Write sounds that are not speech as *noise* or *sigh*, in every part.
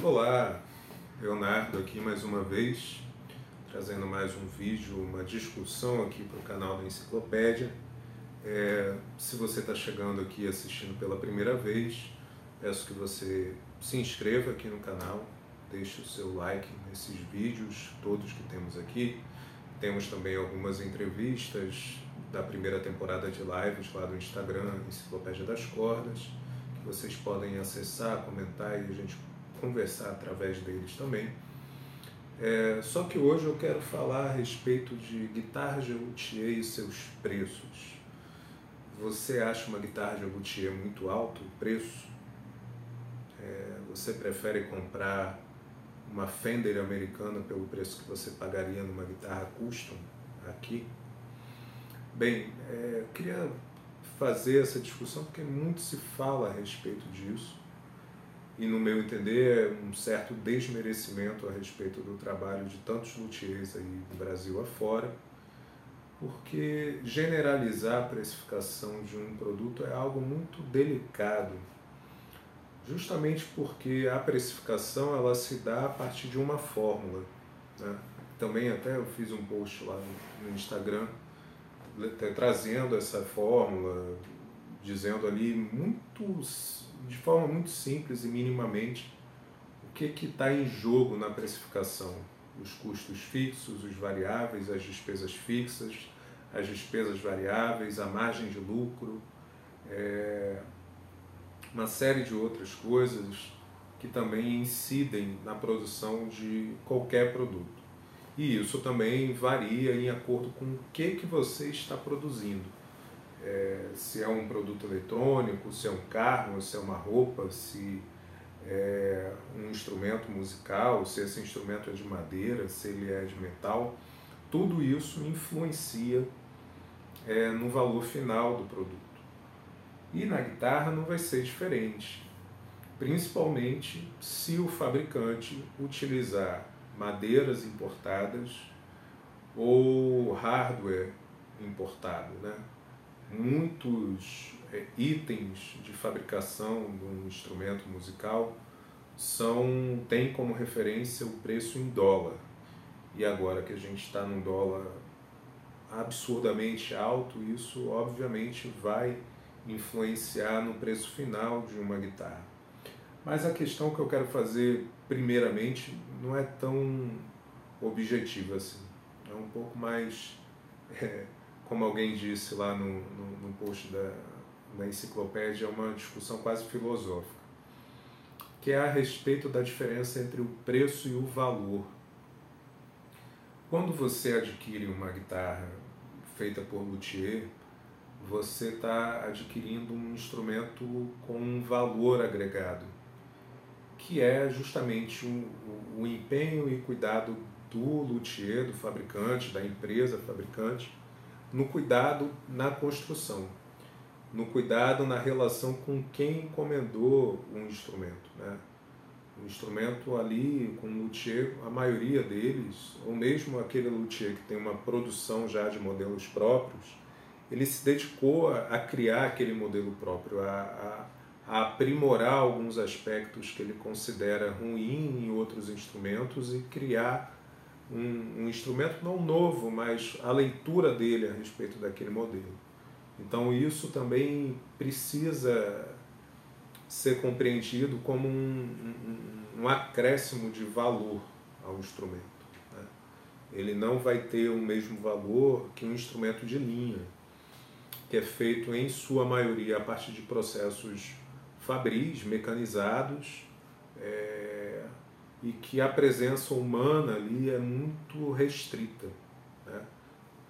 Olá, Leonardo aqui mais uma vez, trazendo mais um vídeo, uma discussão aqui para o canal da Enciclopédia. É, se você está chegando aqui assistindo pela primeira vez, peço que você se inscreva aqui no canal, deixe o seu like nesses vídeos todos que temos aqui. Temos também algumas entrevistas da primeira temporada de lives lá do Instagram, Enciclopédia das Cordas, que vocês podem acessar, comentar e a gente conversar através deles também. É, só que hoje eu quero falar a respeito de guitarra luthier e seus preços. Você acha uma guitarra luthier muito alto o preço? É, você prefere comprar uma Fender americana pelo preço que você pagaria numa guitarra custom aqui? Bem, é, queria fazer essa discussão porque muito se fala a respeito disso e no meu entender um certo desmerecimento a respeito do trabalho de tantos luthiers aí do Brasil afora, porque generalizar a precificação de um produto é algo muito delicado, justamente porque a precificação ela se dá a partir de uma fórmula. Né? Também até eu fiz um post lá no Instagram trazendo essa fórmula, dizendo ali muitos de forma muito simples e minimamente o que está em jogo na precificação. Os custos fixos, os variáveis, as despesas fixas, as despesas variáveis, a margem de lucro, é, uma série de outras coisas que também incidem na produção de qualquer produto. E isso também varia em acordo com o que, que você está produzindo é, se é um produto eletrônico, se é um carro, se é uma roupa, se é um instrumento musical, se esse instrumento é de madeira, se ele é de metal, tudo isso influencia é, no valor final do produto. E na guitarra não vai ser diferente, principalmente se o fabricante utilizar madeiras importadas ou hardware importado, né? Muitos é, itens de fabricação de um instrumento musical são têm como referência o preço em dólar. E agora que a gente está num dólar absurdamente alto, isso obviamente vai influenciar no preço final de uma guitarra. Mas a questão que eu quero fazer primeiramente não é tão objetiva assim. É um pouco mais *laughs* é, como alguém disse lá no, no, no post da, da enciclopédia, é uma discussão quase filosófica, que é a respeito da diferença entre o preço e o valor. Quando você adquire uma guitarra feita por luthier, você está adquirindo um instrumento com um valor agregado, que é justamente o, o, o empenho e cuidado do luthier, do fabricante, da empresa fabricante, no cuidado na construção, no cuidado na relação com quem encomendou um instrumento. Né? O instrumento ali, com o luthier, a maioria deles, ou mesmo aquele luthier que tem uma produção já de modelos próprios, ele se dedicou a, criar aquele modelo próprio, a, a, a, aprimorar alguns aspectos que ele considera ruim em outros instrumentos e criar um, um instrumento não novo, mas a leitura dele a respeito daquele modelo. Então isso também precisa ser compreendido como um, um, um acréscimo de valor ao instrumento. Né? Ele não vai ter o mesmo valor que um instrumento de linha, que é feito em sua maioria a partir de processos fabris, mecanizados, é, e que a presença humana ali é muito restrita. Né?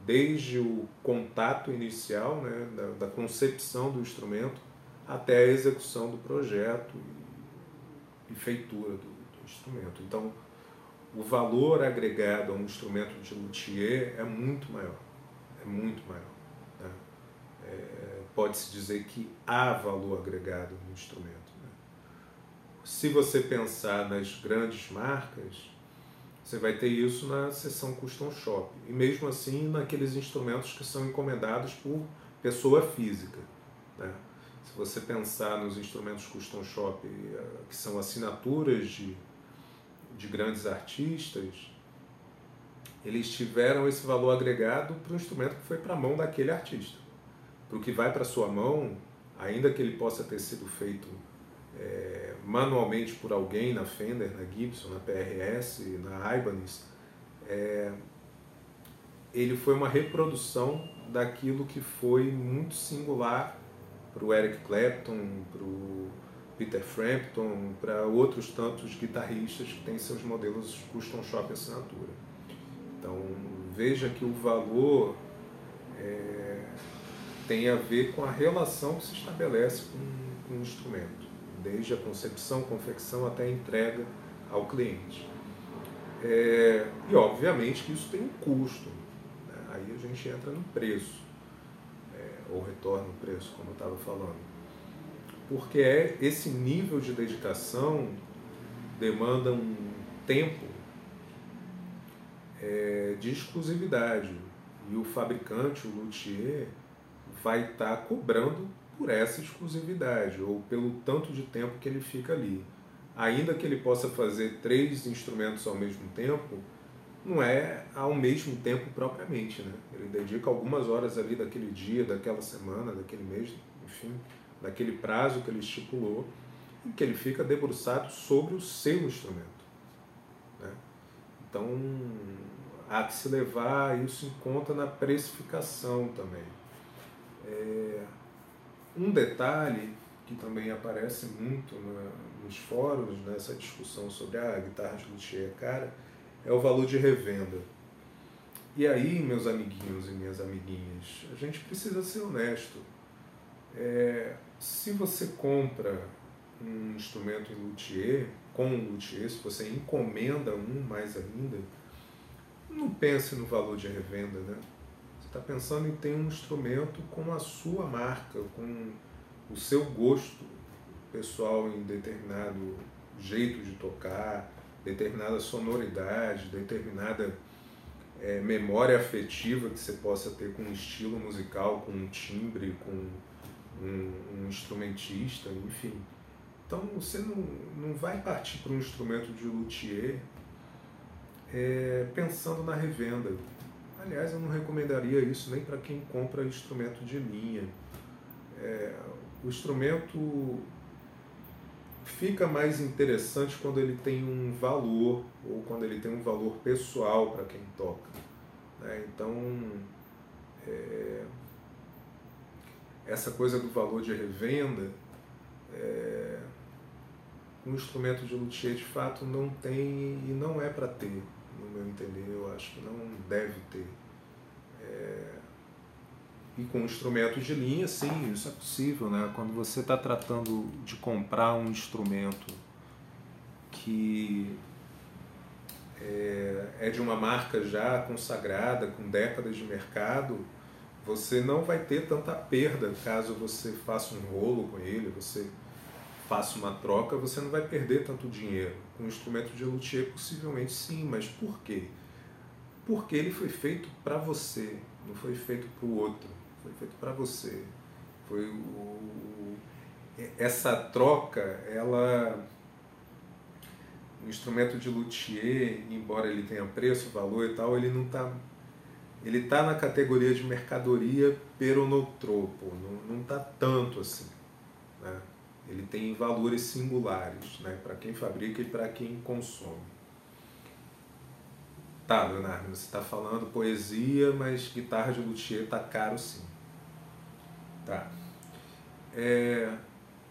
Desde o contato inicial, né, da, da, concepção do instrumento, até a execução do projeto e, e feitura do, do, instrumento. Então, o valor agregado a um instrumento de luthier é muito maior. É muito maior. Né? É, Pode-se dizer que há valor agregado no instrumento se você pensar nas grandes marcas, você vai ter isso na seção custom shop. E mesmo assim naqueles instrumentos que são encomendados por pessoa física. Né? Se você pensar nos instrumentos custom shop, eh, que são assinaturas de, de grandes artistas, eles tiveram esse valor agregado para o instrumento que foi para a mão daquele artista. Para o que vai para a sua mão, ainda que ele possa ter sido feito é, manualmente por alguém na Fender, na Gibson, na PRS, na Ibanez, é, ele foi uma reprodução daquilo que foi muito singular para o Eric Clapton, para o Peter Frampton, para outros tantos guitarristas que têm seus modelos custom shop assinatura. Então veja que o valor é, tem a ver com a relação que se estabelece com, com o instrumento, desde a concepção, confecção até a entrega ao cliente. É, e obviamente que isso tem um custo. Né? Aí a gente entra no preço, é, ou retorna o preço, como eu estava falando porque é esse nível de dedicação demanda um tempo é, de exclusividade e o fabricante, o luthier, vai estar tá cobrando por essa exclusividade ou pelo tanto de tempo que ele fica ali. Ainda que ele possa fazer três instrumentos ao mesmo tempo, não é ao mesmo tempo propriamente, né? Ele dedica algumas horas ali daquele dia, daquela semana, daquele mês, enfim, daquele prazo que ele estipulou, em que ele fica debruçado sobre o seu instrumento. Né? Então, há que se levar isso em conta na precificação também. É, um detalhe que também aparece muito na, nos fóruns, nessa discussão sobre a ah, guitarra de luthier é cara, é o valor de revenda. E aí, meus amiguinhos e minhas amiguinhas, a gente precisa ser honesto. É, se você compra um instrumento em luthier, com um luthier, se você encomenda um mais ainda, não pense no valor de revenda, né? Está pensando em ter um instrumento com a sua marca, com o seu gosto pessoal em determinado jeito de tocar, determinada sonoridade, determinada é, memória afetiva que você possa ter com um estilo musical, com um timbre, com um, um instrumentista, enfim. Então você não, não vai partir para um instrumento de luthier é, pensando na revenda. Aliás, eu não recomendaria isso nem para quem compra instrumento de linha. É, o instrumento fica mais interessante quando ele tem um valor ou quando ele tem um valor pessoal para quem toca. Né? Então, é, essa coisa do valor de revenda, é, um instrumento de luthier de fato não tem e não é para ter, meu entender, eu acho que não deve ter. É, e com instrumentos de linha, sim, isso é possível, né? Quando você está tratando de comprar um instrumento que é, é de uma marca já consagrada, com décadas de mercado, você não vai ter tanta perda caso você faça um rolo com ele, você faça uma troca, você não vai perder tanto dinheiro. Um instrumento de luthier, possivelmente sim, mas por quê? Porque ele foi feito para você, não foi feito para o outro, foi feito para você. Foi o... Essa troca, ela. O instrumento de luthier, embora ele tenha preço, valor e tal, ele não está ele está na categoria de mercadoria peronotropo, não está tanto assim. Né? Ele tem valores singulares né? para quem fabrica e para quem consome. Tá, Leonardo, você está falando poesia, mas guitarra de luthier está caro sim. Tá. É,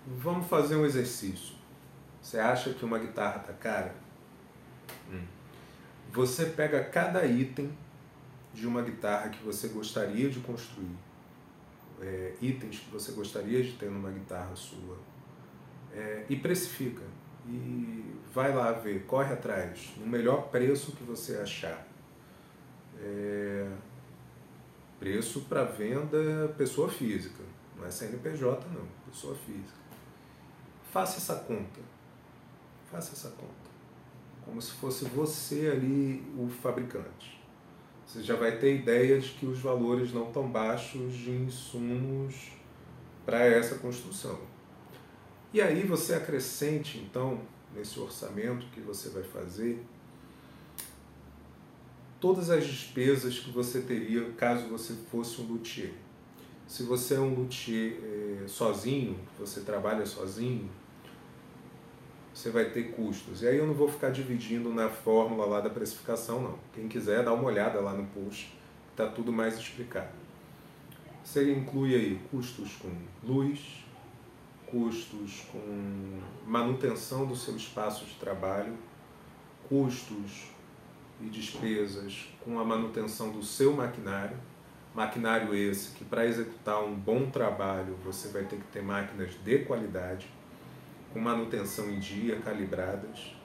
vamos fazer um exercício. Você acha que uma guitarra está cara? Hum. Você pega cada item de uma guitarra que você gostaria de construir, é, itens que você gostaria de ter numa guitarra sua, é, e precifica. E vai lá ver, corre atrás, no melhor preço que você achar. É, preço para venda pessoa física, não é CNPJ não, pessoa física. Faça essa conta. Faça essa conta. Como se fosse você ali o fabricante você já vai ter ideia de que os valores não estão baixos de insumos para essa construção. E aí você acrescente, então, nesse orçamento que você vai fazer, todas as despesas que você teria caso você fosse um luthier. Se você é um luthier é, sozinho, você trabalha sozinho, você vai ter custos. E aí eu não vou ficar dividindo na fórmula lá da precificação, não. Quem quiser, dá uma olhada lá no post, está tudo mais explicado. Você inclui aí custos com luz, custos com manutenção do seu espaço de trabalho, custos e despesas com a manutenção do seu maquinário. Maquinário esse que, para executar um bom trabalho, você vai ter que ter máquinas de qualidade, com manutenção em dia, calibradas.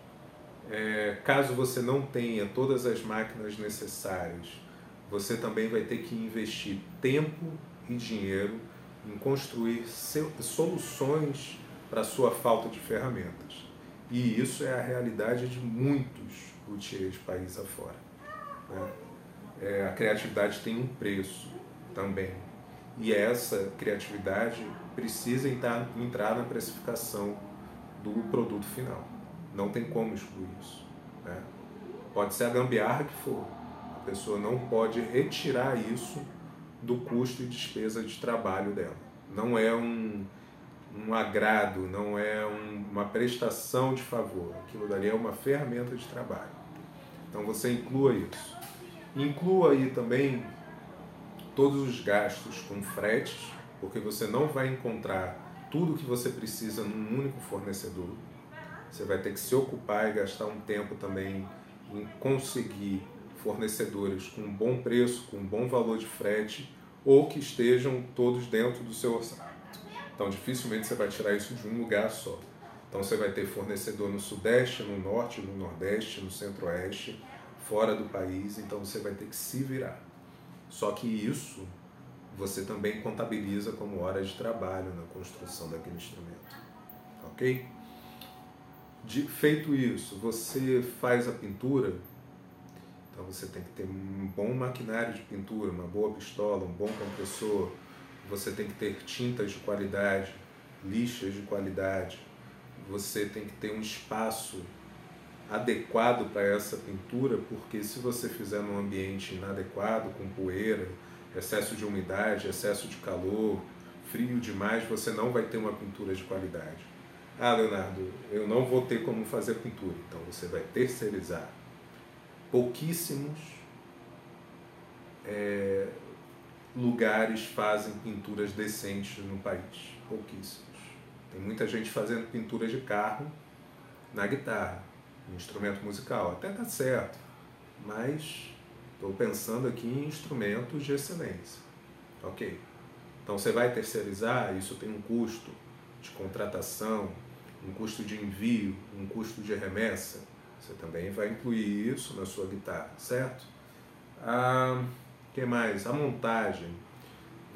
É, caso você não tenha todas as máquinas necessárias, você também vai ter que investir tempo e dinheiro em construir soluções para sua falta de ferramentas. E isso é a realidade de muitos luthiers país afora. Né? É, a criatividade tem um preço também. E essa criatividade precisa entrar, entrar na precificação do produto final. Não tem como excluir isso. Né? Pode ser a gambiarra que for. A pessoa não pode retirar isso do custo e despesa de trabalho dela. Não é um, um agrado, não é um, uma prestação de favor. Aquilo dali é uma ferramenta de trabalho. Então você inclua isso. Inclua aí também todos os gastos com fretes, porque você não vai encontrar tudo que você precisa num único fornecedor. Você vai ter que se ocupar e gastar um tempo também em conseguir fornecedores com um bom preço, com um bom valor de frete ou que estejam todos dentro do seu orçamento. Então, dificilmente você vai tirar isso de um lugar só. Então, você vai ter fornecedor no Sudeste, no Norte, no Nordeste, no Centro-Oeste, fora do país. Então, você vai ter que se virar. Só que isso você também contabiliza como horas de trabalho na construção daquele instrumento. Ok? De, feito isso, você faz a pintura então você tem que ter um bom maquinário de pintura, uma boa pistola, um bom compressor. Você tem que ter tintas de qualidade, lixas de qualidade. Você tem que ter um espaço adequado para essa pintura, porque se você fizer num ambiente inadequado, com poeira, excesso de umidade, excesso de calor, frio demais, você não vai ter uma pintura de qualidade. Ah, Leonardo, eu não vou ter como fazer pintura, então você vai terceirizar pouquíssimos é, lugares fazem pinturas decentes no país. Pouquíssimos. Tem muita gente fazendo pintura de carro na guitarra, no instrumento musical. Até tá certo, mas estou pensando aqui em instrumentos de excelência. Ok. Então você vai terceirizar, isso tem um custo de contratação, um custo de envio, um custo de remessa você também vai incluir isso na sua guitarra, certo? Ah, que mais? A montagem.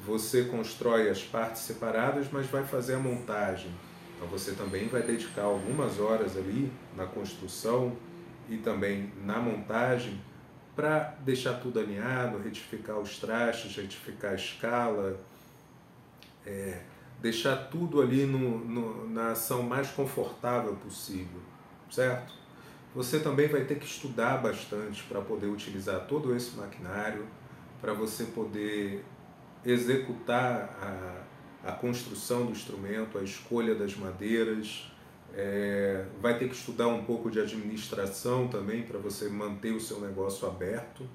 Você constrói as partes separadas, mas vai fazer a montagem. Então você também vai dedicar algumas horas ali na construção e também na montagem para deixar tudo alinhado, retificar os trastes, retificar a escala, é, deixar tudo ali no, no, na ação mais confortável possível, certo? Você também vai ter que estudar bastante para poder utilizar todo esse maquinário, para você poder executar a, a construção do instrumento, a escolha das madeiras. É, vai ter que estudar um pouco de administração também para você manter o seu negócio aberto,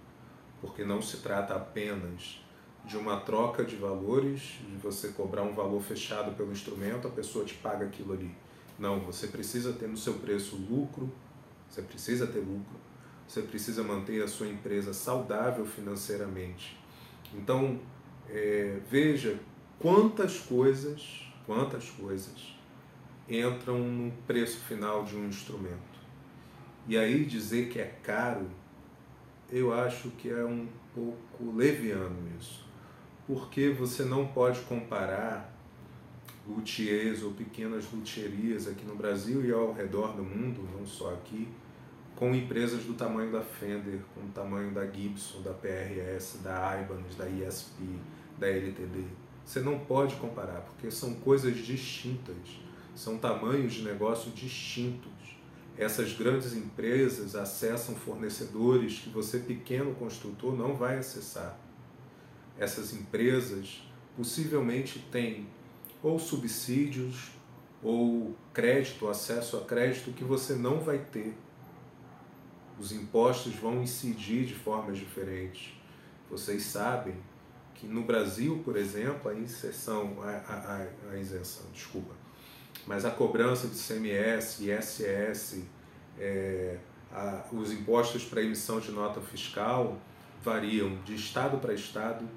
porque não se trata apenas de uma troca de valores, de você cobrar um valor fechado pelo instrumento, a pessoa te paga aquilo ali. Não, você precisa ter no seu preço lucro, você precisa ter lucro, você precisa manter a sua empresa saudável financeiramente. Então, é, veja quantas coisas, quantas coisas entram no preço final de um instrumento. E aí dizer que é caro, eu acho que é um pouco leviano isso. Porque você não pode comparar luthiers ou pequenas lutherias aqui no Brasil e ao redor do mundo, não só aqui, com empresas do tamanho da Fender, com o tamanho da Gibson, da PRS, da Ibanez, da ESP, da LTD. Você não pode comparar, porque são coisas distintas, são tamanhos de negócio distintos. essas grandes empresas acessam fornecedores que você, pequeno construtor, não vai acessar. Essas empresas possivelmente têm ou subsídios ou crédito, acesso a crédito que você não vai ter. Os impostos vão incidir de formas diferentes. Vocês sabem que no Brasil, por exemplo, a inserção, a, a, a isenção, desculpa, mas a cobrança de CMS, ISS, é, a, os impostos para emissão de nota fiscal variam de estado para estado,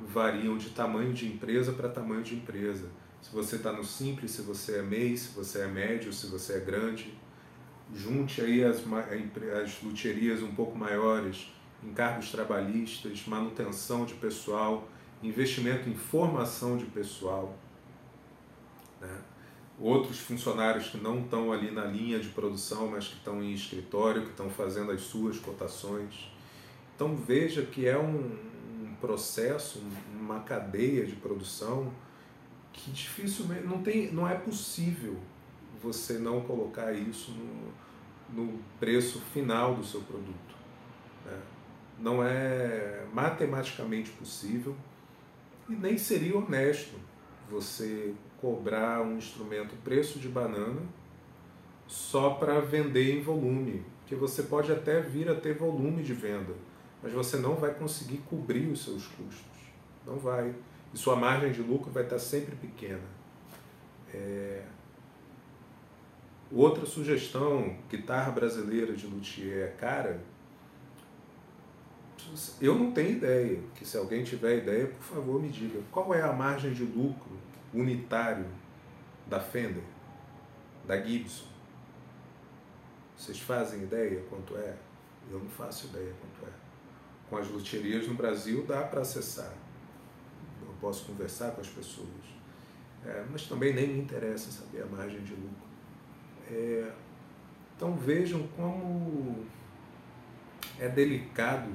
variam de tamanho de empresa para tamanho de empresa. Se você está no simples, se você é MEI, se você é médio, se você é grande, junte aí as, as luterias um pouco maiores, encargos trabalhistas, manutenção de pessoal, investimento em formação de pessoal. Né? Outros funcionários que não estão ali na linha de produção, mas que estão em escritório, que estão fazendo as suas cotações. Então veja que é um, um processo, uma cadeia de produção que dificilmente não tem, não é possível você não colocar isso no, no preço final do seu produto. Né? Não é matematicamente possível e nem seria honesto você cobrar um instrumento preço de banana só para vender em volume, que você pode até vir a ter volume de venda, mas você não vai conseguir cobrir os seus custos. Não vai e sua margem de lucro vai estar sempre pequena. É... Outra sugestão, guitarra brasileira de luthier é cara. Eu não tenho ideia, que se alguém tiver ideia, por favor me diga. Qual é a margem de lucro unitário da Fender, da Gibson? Vocês fazem ideia quanto é? Eu não faço ideia quanto é. Com as lutherias no Brasil dá para acessar posso conversar com as pessoas. É, mas também nem me interessa saber a margem de lucro. É, então vejam como é delicado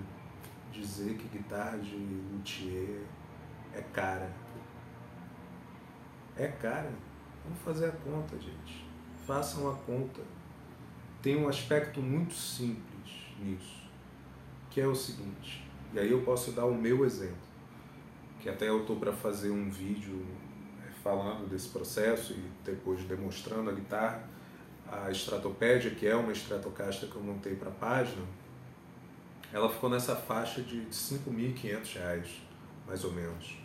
dizer que guitarra de luthier é cara. É cara. Vamos fazer a conta, gente. Façam a conta. Tem um aspecto muito simples nisso, que é o seguinte, e aí eu posso dar o meu exemplo que até eu estou para fazer um vídeo é, falando desse processo e depois demonstrando a guitarra. A Stratopédia, que é uma Stratocaster que eu montei para a página, ela ficou nessa faixa de R$ 5.500, mais ou menos.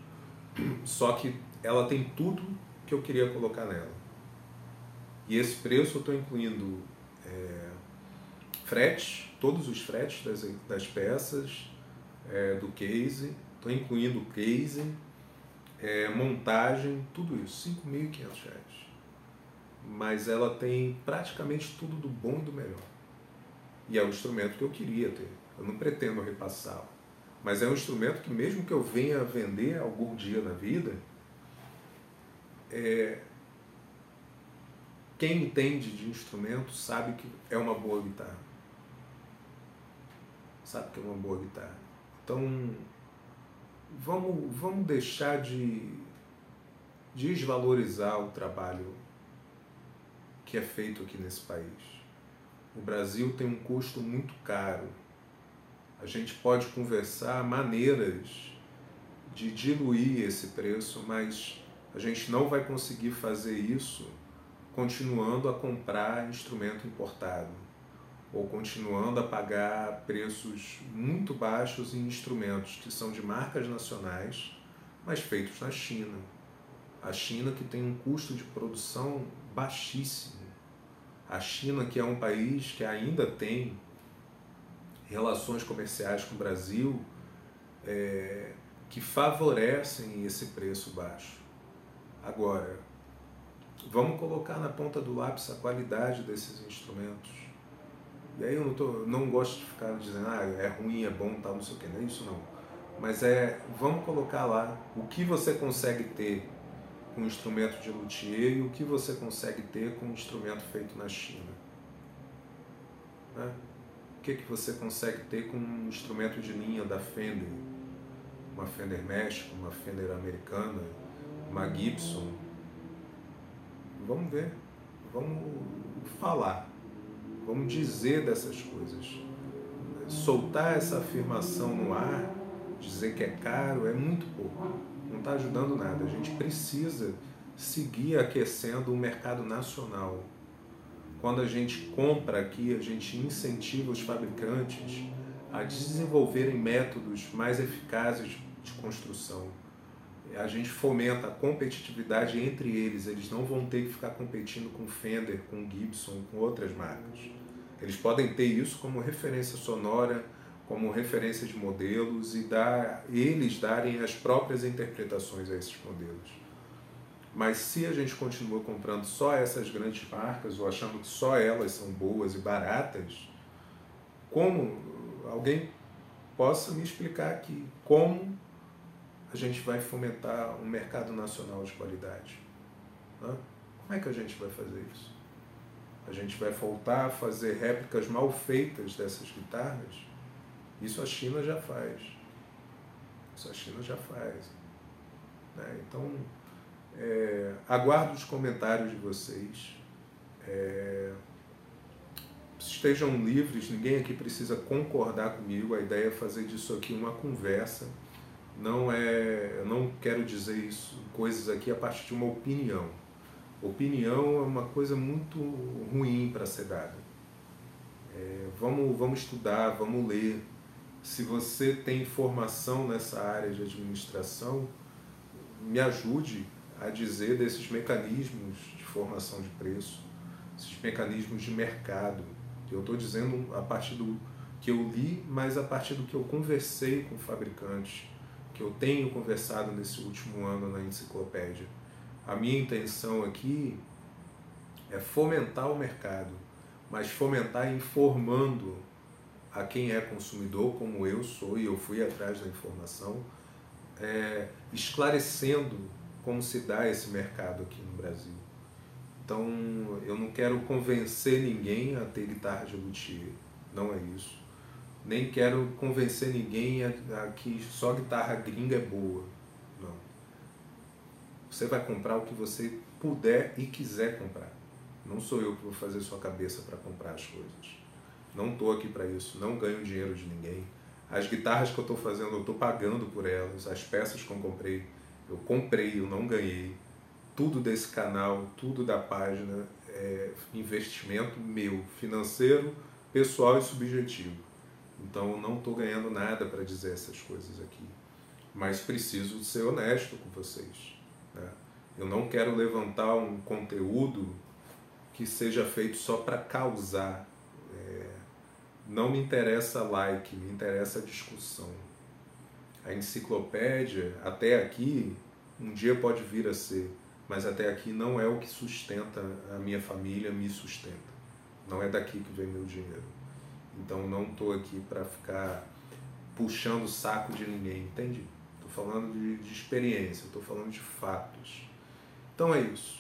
Só que ela tem tudo que eu queria colocar nela. E esse preço eu estou incluindo é, todos os fretes das, das peças, é, do case, Estou incluindo case, é, montagem, tudo isso, R$ 5.500. Mas ela tem praticamente tudo do bom e do melhor. E é o instrumento que eu queria ter. Eu não pretendo repassá-lo. Mas é um instrumento que mesmo que eu venha a vender algum dia na vida, é, quem entende de instrumento sabe que é uma boa guitarra. Sabe que é uma boa guitarra. Então, vamos, vamos deixar de desvalorizar o trabalho que é feito aqui nesse país. O Brasil tem um custo muito caro. A gente pode conversar maneiras de diluir esse preço, mas a gente não vai conseguir fazer isso continuando a comprar instrumento importado ou continuando a pagar preços muito baixos em instrumentos que são de marcas nacionais, mas feitos na China. A China que tem um custo de produção baixíssimo. A China que é um país que ainda tem relações comerciais com o Brasil é, que favorecem esse preço baixo. Agora, vamos colocar na ponta do lápis a qualidade desses instrumentos e aí eu não, tô, não gosto de ficar dizendo, ah, é ruim, é bom, tal, não sei o que, não é isso não. Mas é, vamos colocar lá o que você consegue ter com um instrumento de luthier e o que você consegue ter com um instrumento feito na China. Né? O que, que você consegue ter com um instrumento de linha da Fender? Uma Fender México, uma Fender americana, uma Gibson. Vamos ver, vamos falar vamos dizer dessas coisas. Soltar essa afirmação no ar, dizer que é caro, é muito pouco. Não está ajudando nada. A gente precisa seguir aquecendo o mercado nacional. Quando a gente compra aqui, a gente incentiva os fabricantes a desenvolverem métodos mais eficazes de construção. A gente fomenta a competitividade entre eles, eles não vão ter que ficar competindo com Fender, com Gibson, com outras marcas. Eles podem ter isso como referência sonora, como referência de modelos e dar, eles darem as próprias interpretações a esses modelos. Mas se a gente continua comprando só essas grandes marcas ou achando que só elas são boas e baratas, como alguém possa me explicar aqui como a gente vai fomentar um mercado nacional de qualidade? Hã? Como é que a gente vai fazer isso? A gente vai voltar a fazer réplicas mal feitas dessas guitarras? Isso a China já faz. Isso a China já faz. Né? Então, é, aguardo os comentários de vocês. É, estejam livres, ninguém aqui precisa concordar comigo. A ideia é fazer disso aqui uma conversa. Não é, eu não quero dizer isso, coisas aqui a partir de uma opinião. Opinião é uma coisa muito ruim para ser dada. É, vamos, vamos estudar, vamos ler. Se você tem formação nessa área de administração, me ajude a dizer desses mecanismos de formação de preço, esses mecanismos de mercado. Eu estou dizendo a partir do que eu li, mas a partir do que eu conversei com fabricantes, que eu tenho conversado nesse último ano na enciclopédia. A minha intenção aqui é fomentar o mercado, mas fomentar informando a quem é consumidor, como eu sou, e eu fui atrás da informação, é, esclarecendo como se dá esse mercado aqui no Brasil. Então, eu não quero convencer ninguém a ter guitarra de luthier, não é isso. Nem quero convencer ninguém a, a que só guitarra gringa é boa, não. Você vai comprar o que você puder e quiser comprar. Não sou eu que vou fazer sua cabeça para comprar as coisas. Não estou aqui para isso, não ganho dinheiro de ninguém. As guitarras que eu estou fazendo, eu estou pagando por elas. As peças que eu comprei, eu comprei, eu não ganhei. Tudo desse canal, tudo da página é investimento meu, financeiro, pessoal e subjetivo. Então eu não estou ganhando nada para dizer essas coisas aqui. Mas preciso ser honesto com vocês. Né? Eu não quero levantar um conteúdo que seja feito só para causar. Não me interessa like, me interessa discussão a enciclopédia, até aqui, um dia pode vir a ser, mas até aqui não é o que sustenta a minha família, me sustenta. Não é daqui que vem meu dinheiro. Então não estou aqui para ficar puxando o saco de ninguém, entende? Estou falando de, de experiência, estou falando de fatos. Então é isso.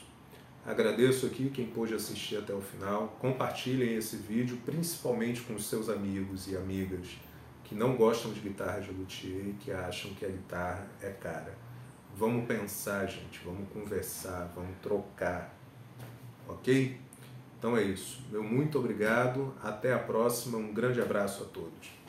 Agradeço aqui quem pôde assistir até o final. Compartilhem esse vídeo, principalmente com os seus amigos e amigas que não gostam de guitarra de luthier e que acham que a guitarra é cara. Vamos pensar, gente, vamos conversar, vamos trocar, ok? Então é isso. Meu muito obrigado, até a próxima, um grande abraço a todos.